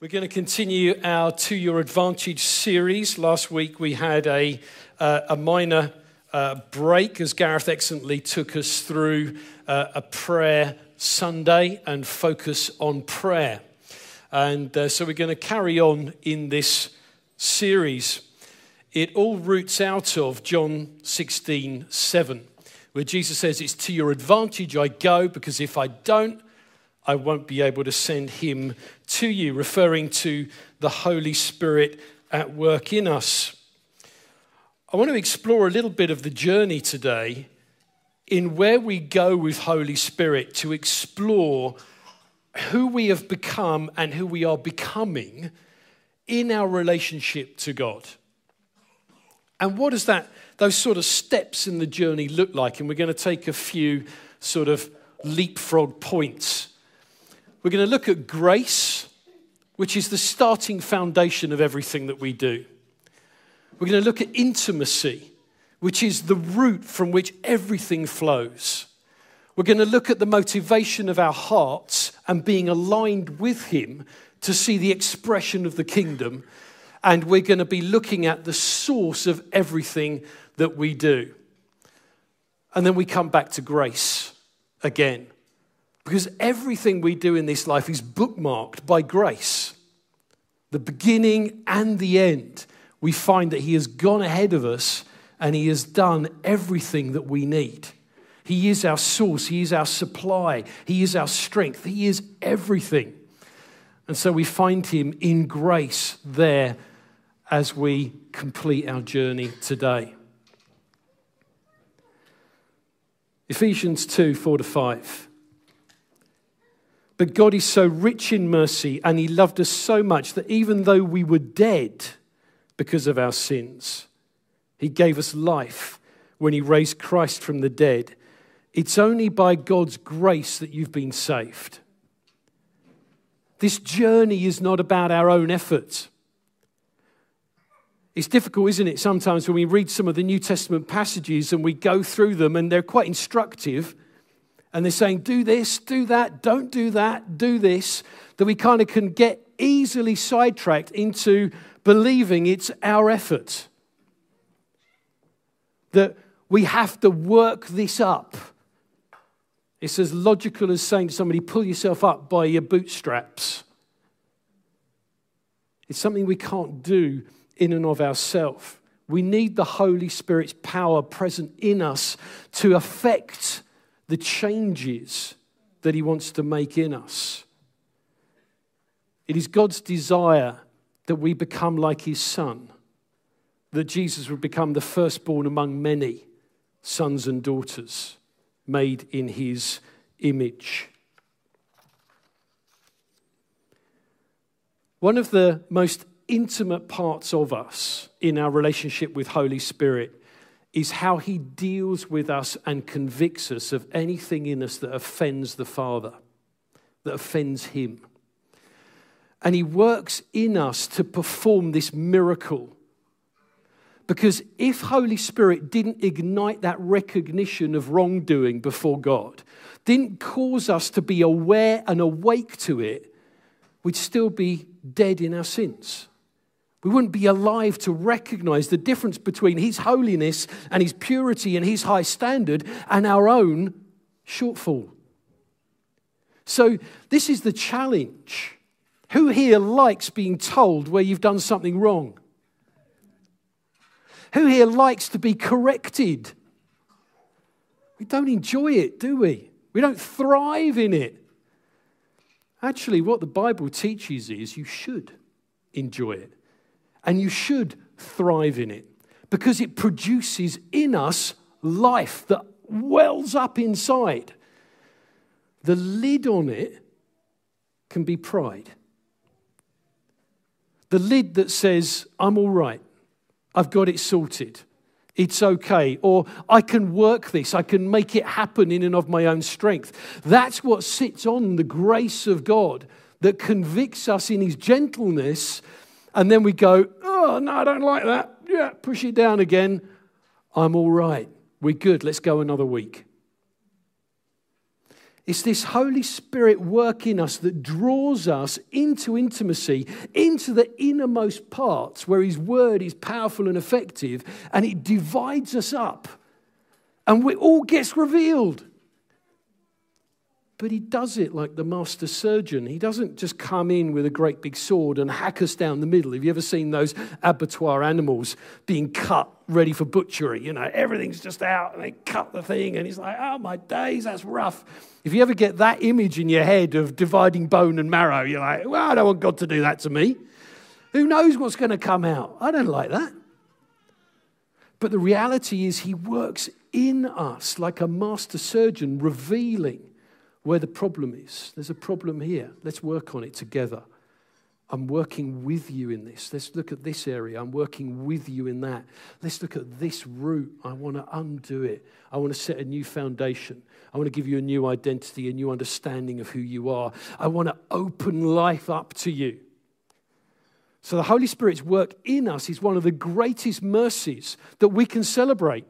We're going to continue our To Your Advantage series. Last week we had a, uh, a minor uh, break as Gareth excellently took us through uh, a prayer Sunday and focus on prayer. And uh, so we're going to carry on in this series. It all roots out of John 16 7, where Jesus says, It's to your advantage I go, because if I don't, I won't be able to send him to you, referring to the Holy Spirit at work in us. I want to explore a little bit of the journey today in where we go with Holy Spirit to explore who we have become and who we are becoming in our relationship to God. And what does that, those sort of steps in the journey look like? And we're going to take a few sort of leapfrog points we're going to look at grace, which is the starting foundation of everything that we do. We're going to look at intimacy, which is the root from which everything flows. We're going to look at the motivation of our hearts and being aligned with Him to see the expression of the kingdom. And we're going to be looking at the source of everything that we do. And then we come back to grace again. Because everything we do in this life is bookmarked by grace. The beginning and the end, we find that He has gone ahead of us and He has done everything that we need. He is our source, He is our supply, He is our strength, He is everything. And so we find Him in grace there as we complete our journey today. Ephesians 2 4 to 5. But God is so rich in mercy and He loved us so much that even though we were dead because of our sins, He gave us life when He raised Christ from the dead. It's only by God's grace that you've been saved. This journey is not about our own efforts. It's difficult, isn't it, sometimes when we read some of the New Testament passages and we go through them and they're quite instructive and they're saying, do this, do that, don't do that, do this, that we kind of can get easily sidetracked into believing it's our effort. That we have to work this up. It's as logical as saying to somebody, pull yourself up by your bootstraps. It's something we can't do in and of ourselves. We need the Holy Spirit's power present in us to affect the changes that He wants to make in us. It is God's desire that we become like His Son, that Jesus would become the firstborn among many sons and daughters made in His image. One of the most intimate parts of us in our relationship with Holy Spirit is how he deals with us and convicts us of anything in us that offends the Father, that offends him. And he works in us to perform this miracle. Because if Holy Spirit didn't ignite that recognition of wrongdoing before God, didn't cause us to be aware and awake to it, we'd still be dead in our sins. We wouldn't be alive to recognize the difference between His holiness and His purity and His high standard and our own shortfall. So, this is the challenge. Who here likes being told where you've done something wrong? Who here likes to be corrected? We don't enjoy it, do we? We don't thrive in it. Actually, what the Bible teaches is you should enjoy it and you should thrive in it because it produces in us life that wells up inside. The lid on it can be pride. The lid that says, I'm all right, I've got it sorted, it's okay, or I can work this, I can make it happen in and of my own strength. That's what sits on the grace of God that convicts us in His gentleness and then we go, oh, no, I don't like that. Yeah, push it down again. I'm all right. We're good. Let's go another week. It's this Holy Spirit work in us that draws us into intimacy, into the innermost parts where His word is powerful and effective, and it divides us up. And it all gets revealed. But he does it like the master surgeon. He doesn't just come in with a great big sword and hack us down the middle. Have you ever seen those abattoir animals being cut, ready for butchery? You know, everything's just out and they cut the thing, and he's like, oh my days, that's rough. If you ever get that image in your head of dividing bone and marrow, you're like, well, I don't want God to do that to me. Who knows what's going to come out? I don't like that. But the reality is, he works in us like a master surgeon, revealing where the problem is. There's a problem here. Let's work on it together. I'm working with you in this. Let's look at this area. I'm working with you in that. Let's look at this root. I want to undo it. I want to set a new foundation. I want to give you a new identity, a new understanding of who you are. I want to open life up to you. So, the Holy Spirit's work in us is one of the greatest mercies that we can celebrate.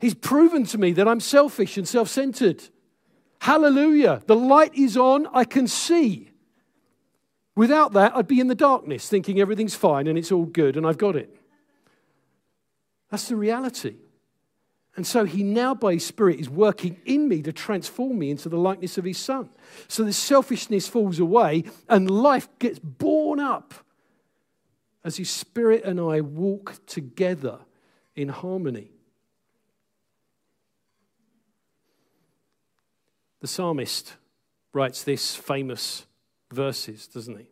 He's proven to me that I'm selfish and self centered. Hallelujah. The light is on, I can see. Without that, I'd be in the darkness thinking everything's fine and it's all good and I've got it. That's the reality. And so he now, by his Spirit, is working in me to transform me into the likeness of his Son. So the selfishness falls away and life gets born up as his Spirit and I walk together in harmony. The psalmist writes this famous verses, doesn't he?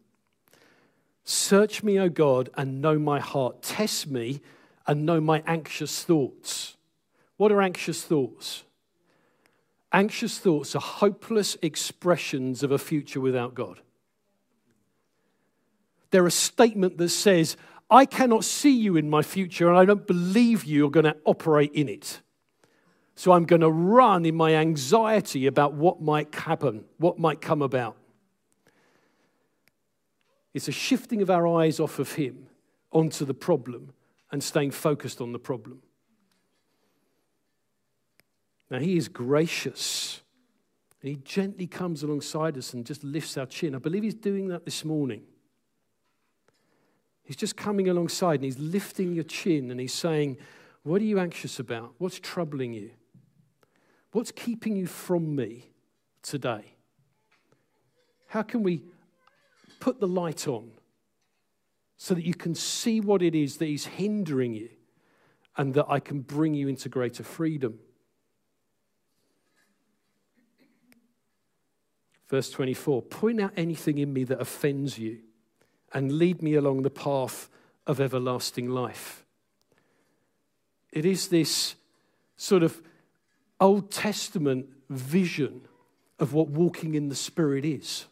Search me, O God, and know my heart. Test me and know my anxious thoughts. What are anxious thoughts? Anxious thoughts are hopeless expressions of a future without God. They're a statement that says, I cannot see you in my future, and I don't believe you are going to operate in it. So I'm going to run in my anxiety about what might happen, what might come about. It's a shifting of our eyes off of Him onto the problem and staying focused on the problem. Now, He is gracious. And He gently comes alongside us and just lifts our chin. I believe He's doing that this morning. He's just coming alongside and He's lifting your chin and He's saying, What are you anxious about? What's troubling you? What's keeping you from me today? How can we put the light on so that you can see what it is that is hindering you and that I can bring you into greater freedom? Verse 24 Point out anything in me that offends you and lead me along the path of everlasting life. It is this sort of Old Testament vision of what walking in the Spirit is.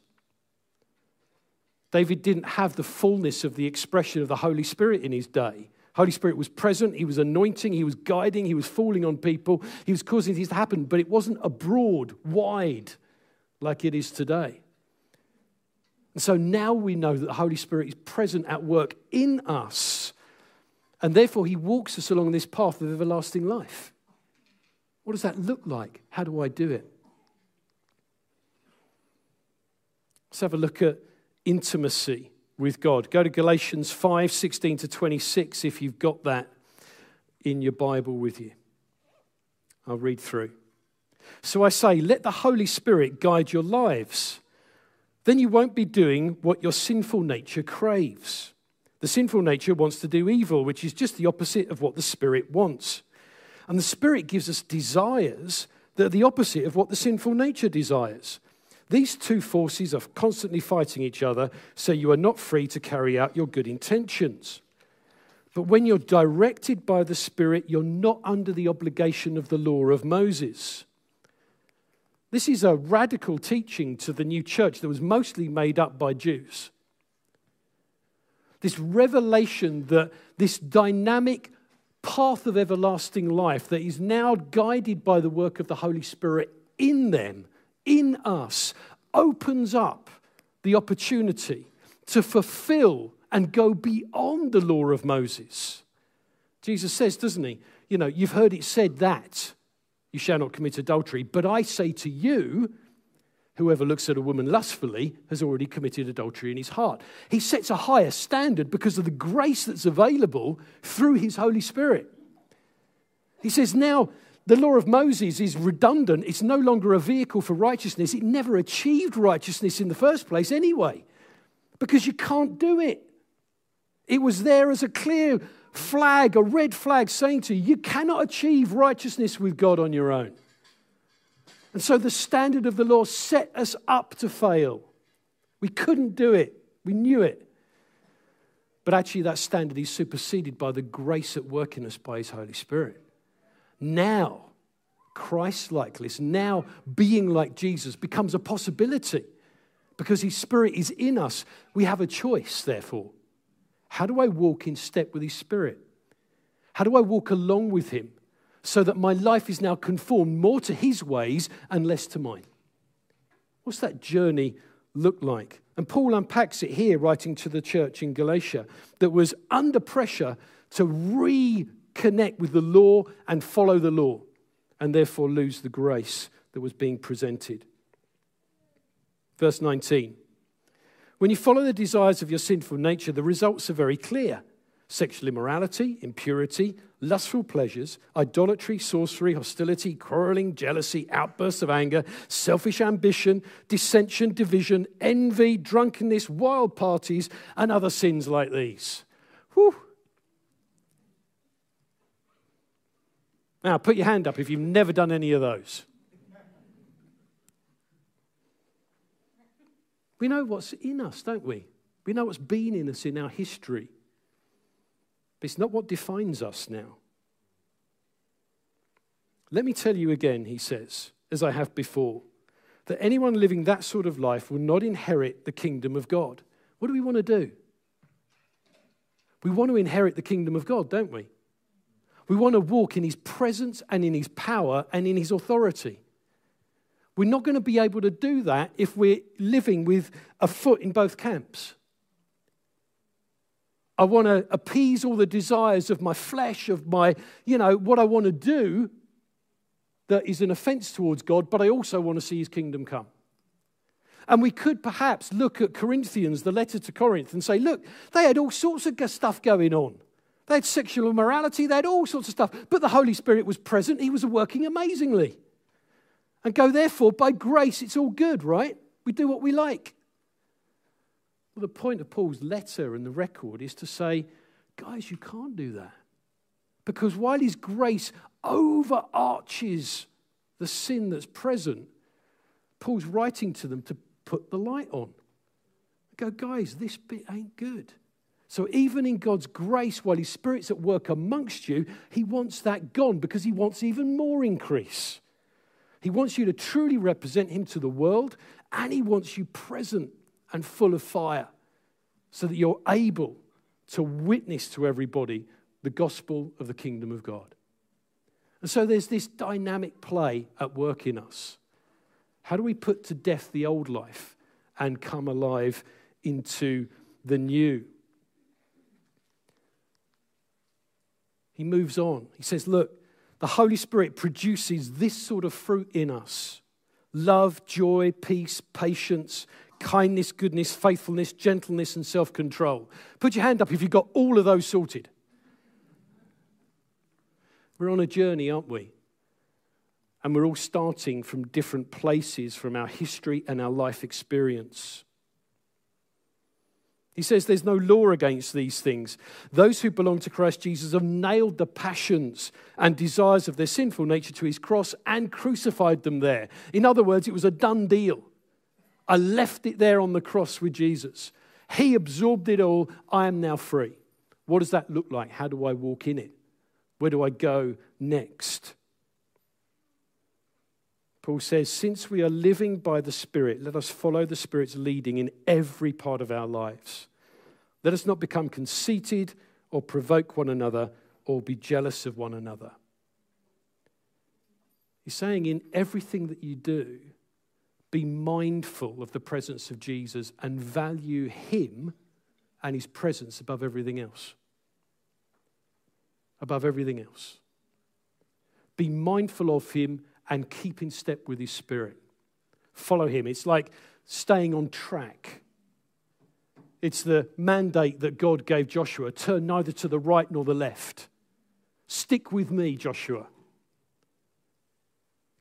David didn't have the fullness of the expression of the Holy Spirit in his day. Holy Spirit was present, he was anointing, he was guiding, he was falling on people, he was causing things to happen, but it wasn't abroad, wide, like it is today. And so now we know that the Holy Spirit is present at work in us, and therefore he walks us along this path of everlasting life. What does that look like? How do I do it? Let's have a look at intimacy with God. Go to Galatians 5 16 to 26 if you've got that in your Bible with you. I'll read through. So I say, let the Holy Spirit guide your lives. Then you won't be doing what your sinful nature craves. The sinful nature wants to do evil, which is just the opposite of what the Spirit wants. And the Spirit gives us desires that are the opposite of what the sinful nature desires. These two forces are constantly fighting each other, so you are not free to carry out your good intentions. But when you're directed by the Spirit, you're not under the obligation of the law of Moses. This is a radical teaching to the new church that was mostly made up by Jews. This revelation that this dynamic path of everlasting life that is now guided by the work of the Holy Spirit in them, in us, opens up the opportunity to fulfill and go beyond the law of Moses. Jesus says, doesn't he? You know, you've heard it said that. You shall not commit adultery. But I say to you, whoever looks at a woman lustfully has already committed adultery in his heart. He sets a higher standard because of the grace that's available through his Holy Spirit. He says, now the law of Moses is redundant. It's no longer a vehicle for righteousness. It never achieved righteousness in the first place, anyway, because you can't do it. It was there as a clear flag, a red flag saying to you, you cannot achieve righteousness with God on your own. And so the standard of the law set us up to fail. We couldn't do it, we knew it. But actually, that standard is superseded by the grace at work in us by His Holy Spirit. Now, Christ likeness, now being like Jesus becomes a possibility because His Spirit is in us. We have a choice, therefore. How do I walk in step with His Spirit? How do I walk along with Him so that my life is now conformed more to His ways and less to mine? What's that journey look like? And Paul unpacks it here, writing to the church in Galatia that was under pressure to reconnect with the law and follow the law, and therefore lose the grace that was being presented. Verse 19 When you follow the desires of your sinful nature, the results are very clear sexual immorality, impurity, lustful pleasures, idolatry, sorcery, hostility, quarreling, jealousy, outbursts of anger, selfish ambition, dissension, division, envy, drunkenness, wild parties, and other sins like these. Whew. Now, put your hand up if you've never done any of those. We know what's in us, don't we? We know what's been in us in our history. But it's not what defines us now. Let me tell you again, he says, as I have before, that anyone living that sort of life will not inherit the kingdom of God. What do we want to do? We want to inherit the kingdom of God, don't we? We want to walk in His presence and in His power and in His authority. We're not going to be able to do that if we're living with a foot in both camps. I want to appease all the desires of my flesh, of my, you know, what I want to do that is an offense towards God, but I also want to see His kingdom come. And we could perhaps look at Corinthians, the letter to Corinth, and say, look, they had all sorts of stuff going on. They had sexual immorality, they had all sorts of stuff. But the Holy Spirit was present, He was working amazingly. And go, therefore, by grace, it's all good, right? We do what we like. Well, the point of Paul's letter and the record is to say, guys, you can't do that. Because while His grace overarches the sin that's present, Paul's writing to them to put the light on. Go, guys, this bit ain't good. So, even in God's grace, while His Spirit's at work amongst you, He wants that gone because He wants even more increase. He wants you to truly represent Him to the world, and He wants you present and full of fire so that you're able to witness to everybody the gospel of the kingdom of God. And so, there's this dynamic play at work in us. How do we put to death the old life and come alive into the new? he moves on. He says, Look, the Holy Spirit produces this sort of fruit in us love, joy, peace, patience, kindness, goodness, faithfulness, gentleness, and self control. Put your hand up if you've got all of those sorted. We're on a journey, aren't we? And we're all starting from different places from our history and our life experience. He says there's no law against these things. Those who belong to Christ Jesus have nailed the passions and desires of their sinful nature to his cross and crucified them there. In other words, it was a done deal. I left it there on the cross with Jesus. He absorbed it all. I am now free. What does that look like? How do I walk in it? Where do I go next? Paul says, Since we are living by the Spirit, let us follow the Spirit's leading in every part of our lives. Let us not become conceited or provoke one another or be jealous of one another. He's saying, in everything that you do, be mindful of the presence of Jesus and value him and his presence above everything else. Above everything else. Be mindful of him and keep in step with his spirit. Follow him. It's like staying on track. It's the mandate that God gave Joshua turn neither to the right nor the left. Stick with me, Joshua.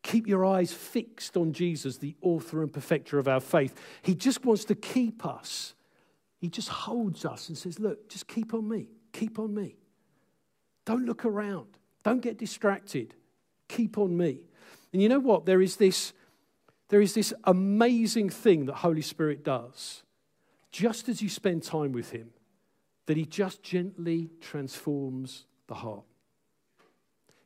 Keep your eyes fixed on Jesus, the author and perfecter of our faith. He just wants to keep us. He just holds us and says, Look, just keep on me. Keep on me. Don't look around. Don't get distracted. Keep on me. And you know what? There is this, there is this amazing thing that Holy Spirit does. Just as you spend time with Him, that He just gently transforms the heart.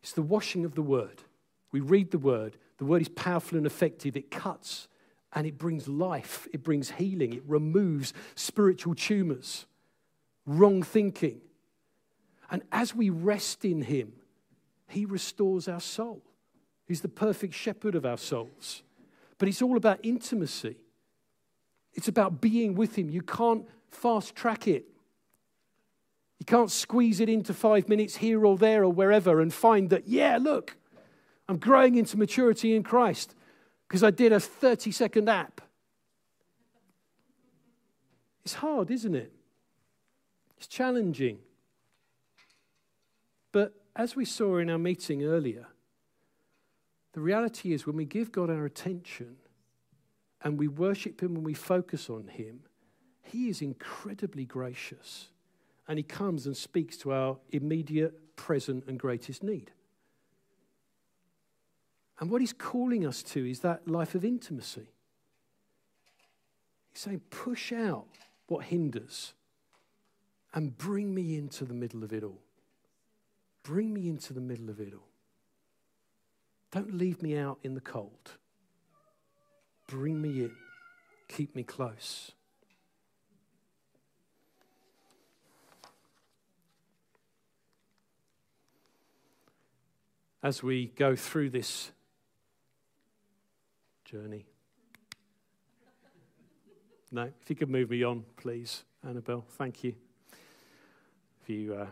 It's the washing of the Word. We read the word, the word is powerful and effective. It cuts and it brings life, it brings healing, it removes spiritual tumors, wrong thinking. And as we rest in Him, He restores our soul. He's the perfect shepherd of our souls. But it's all about intimacy, it's about being with Him. You can't fast track it. You can't squeeze it into five minutes here or there or wherever and find that, yeah, look, I'm growing into maturity in Christ because I did a 30 second app. It's hard, isn't it? It's challenging. But as we saw in our meeting earlier, the reality is when we give God our attention and we worship Him and we focus on Him, He is incredibly gracious. And He comes and speaks to our immediate, present, and greatest need. And what he's calling us to is that life of intimacy. He's saying, push out what hinders and bring me into the middle of it all. Bring me into the middle of it all. Don't leave me out in the cold. Bring me in. Keep me close. As we go through this journey. No, if you could move me on, please, Annabelle. Thank you. If you, uh,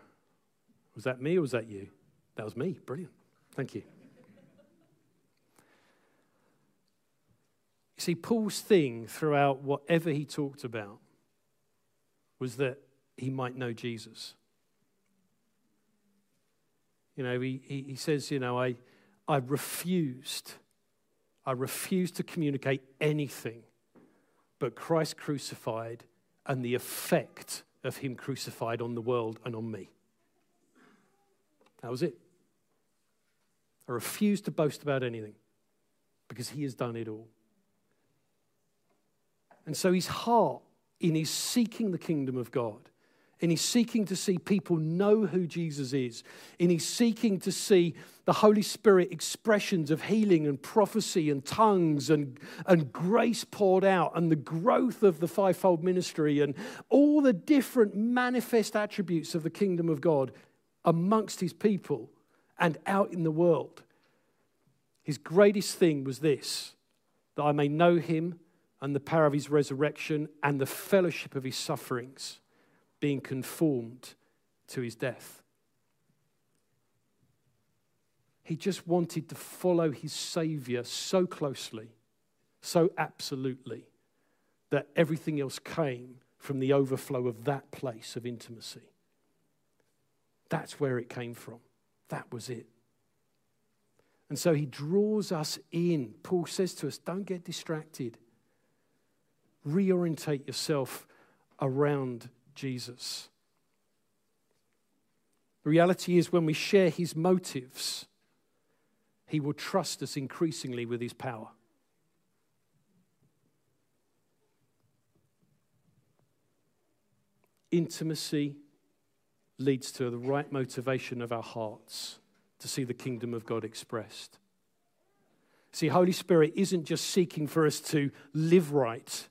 was that me or was that you? That was me. Brilliant. Thank you. You see, Paul's thing throughout whatever he talked about was that he might know Jesus. You know, he, he, he says, you know, I, I refused I refuse to communicate anything but Christ crucified and the effect of Him crucified on the world and on me. That was it. I refuse to boast about anything because He has done it all. And so his heart in his seeking the kingdom of God in his seeking to see people know who Jesus is, in his seeking to see the Holy Spirit expressions of healing and prophecy and tongues and, and grace poured out and the growth of the fivefold ministry and all the different manifest attributes of the kingdom of God amongst his people and out in the world. His greatest thing was this that I may know him and the power of his resurrection and the fellowship of his sufferings being conformed to his death. He just wanted to follow his Savior so closely, so absolutely, that everything else came from the overflow of that place of intimacy. That's where it came from. That was it. And so he draws us in. Paul says to us, don't get distracted. Reorientate yourself around Jesus. The reality is, when we share his motives, he will trust us increasingly with his power. Intimacy leads to the right motivation of our hearts to see the kingdom of God expressed. See, Holy Spirit isn't just seeking for us to live right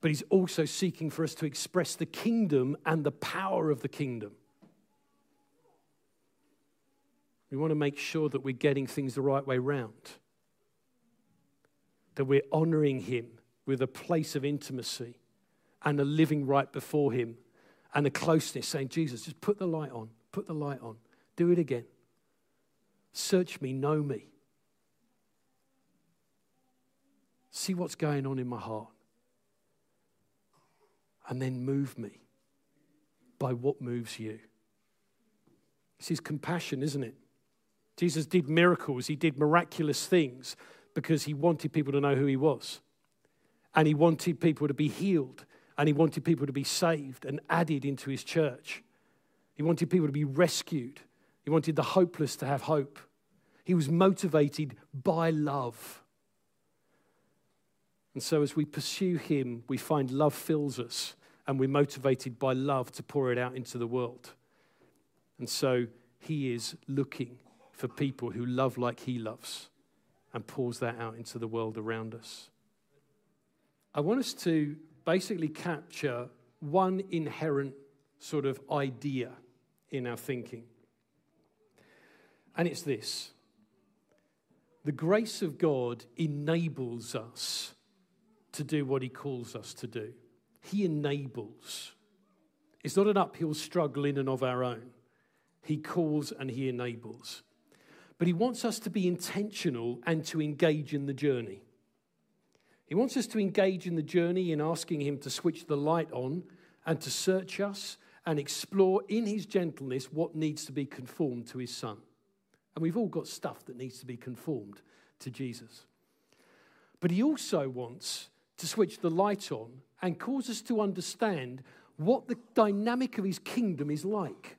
but he's also seeking for us to express the kingdom and the power of the kingdom. We want to make sure that we're getting things the right way round, that we're honoring him with a place of intimacy and a living right before him and a closeness, saying, Jesus, just put the light on, put the light on, do it again. Search me, know me. See what's going on in my heart. And then move me by what moves you. This is compassion, isn't it? Jesus did miracles, he did miraculous things because he wanted people to know who he was. And he wanted people to be healed, and he wanted people to be saved and added into his church. He wanted people to be rescued. He wanted the hopeless to have hope. He was motivated by love. And so, as we pursue him, we find love fills us, and we're motivated by love to pour it out into the world. And so, he is looking for people who love like he loves and pours that out into the world around us. I want us to basically capture one inherent sort of idea in our thinking. And it's this the grace of God enables us to do what He calls us to do. He enables. It's not an uphill struggle in and of our own. He calls and He enables. But He wants us to be intentional and to engage in the journey. He wants us to engage in the journey in asking Him to switch the light on and to search us and explore in His gentleness what needs to be conformed to His Son. And we've all got stuff that needs to be conformed to Jesus. But He also wants to switch the light on and cause us to understand what the dynamic of His kingdom is like.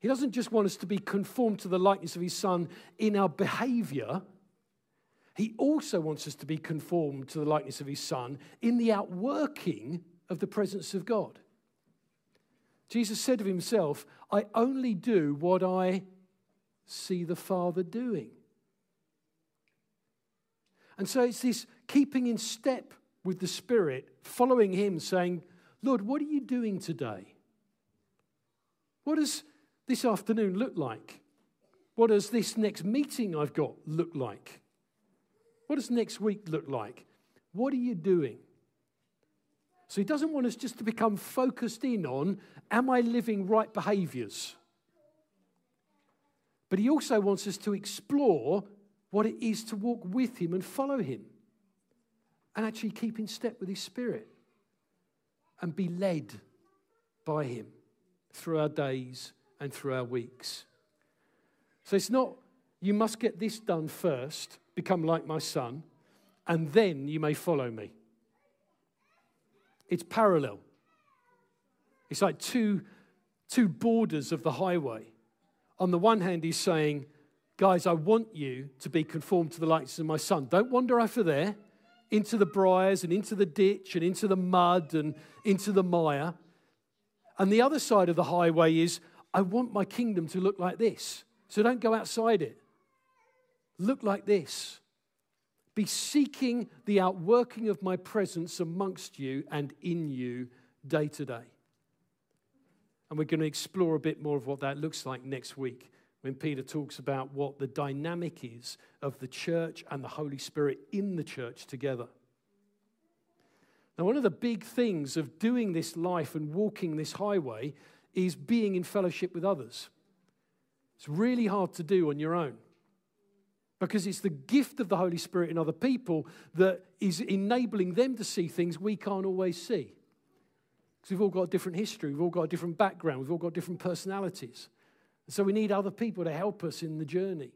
He doesn't just want us to be conformed to the likeness of his son in our behavior. He also wants us to be conformed to the likeness of his son in the outworking of the presence of God. Jesus said of himself, I only do what I see the Father doing. And so it's this keeping in step with the Spirit, following Him, saying, Lord, what are you doing today? What does this afternoon look like? What does this next meeting I've got look like? What does next week look like? What are you doing? So he doesn't want us just to become focused in on, am I living right behaviors? But he also wants us to explore what it is to walk with him and follow him and actually keep in step with his spirit and be led by him through our days and through our weeks. So it's not, you must get this done first, become like my son, and then you may follow me. It's parallel. It's like two, two borders of the highway. On the one hand, he's saying, Guys, I want you to be conformed to the likeness of my son. Don't wander over there into the briars and into the ditch and into the mud and into the mire. And the other side of the highway is, I want my kingdom to look like this. So don't go outside it. Look like this. Be seeking the outworking of my presence amongst you and in you day to day. And we're going to explore a bit more of what that looks like next week when Peter talks about what the dynamic is of the church and the Holy Spirit in the church together. Now, one of the big things of doing this life and walking this highway is being in fellowship with others. It's really hard to do on your own because it's the gift of the Holy Spirit in other people that is enabling them to see things we can't always see. Because we've all got a different history, we've all got a different background, we've all got different personalities. So we need other people to help us in the journey.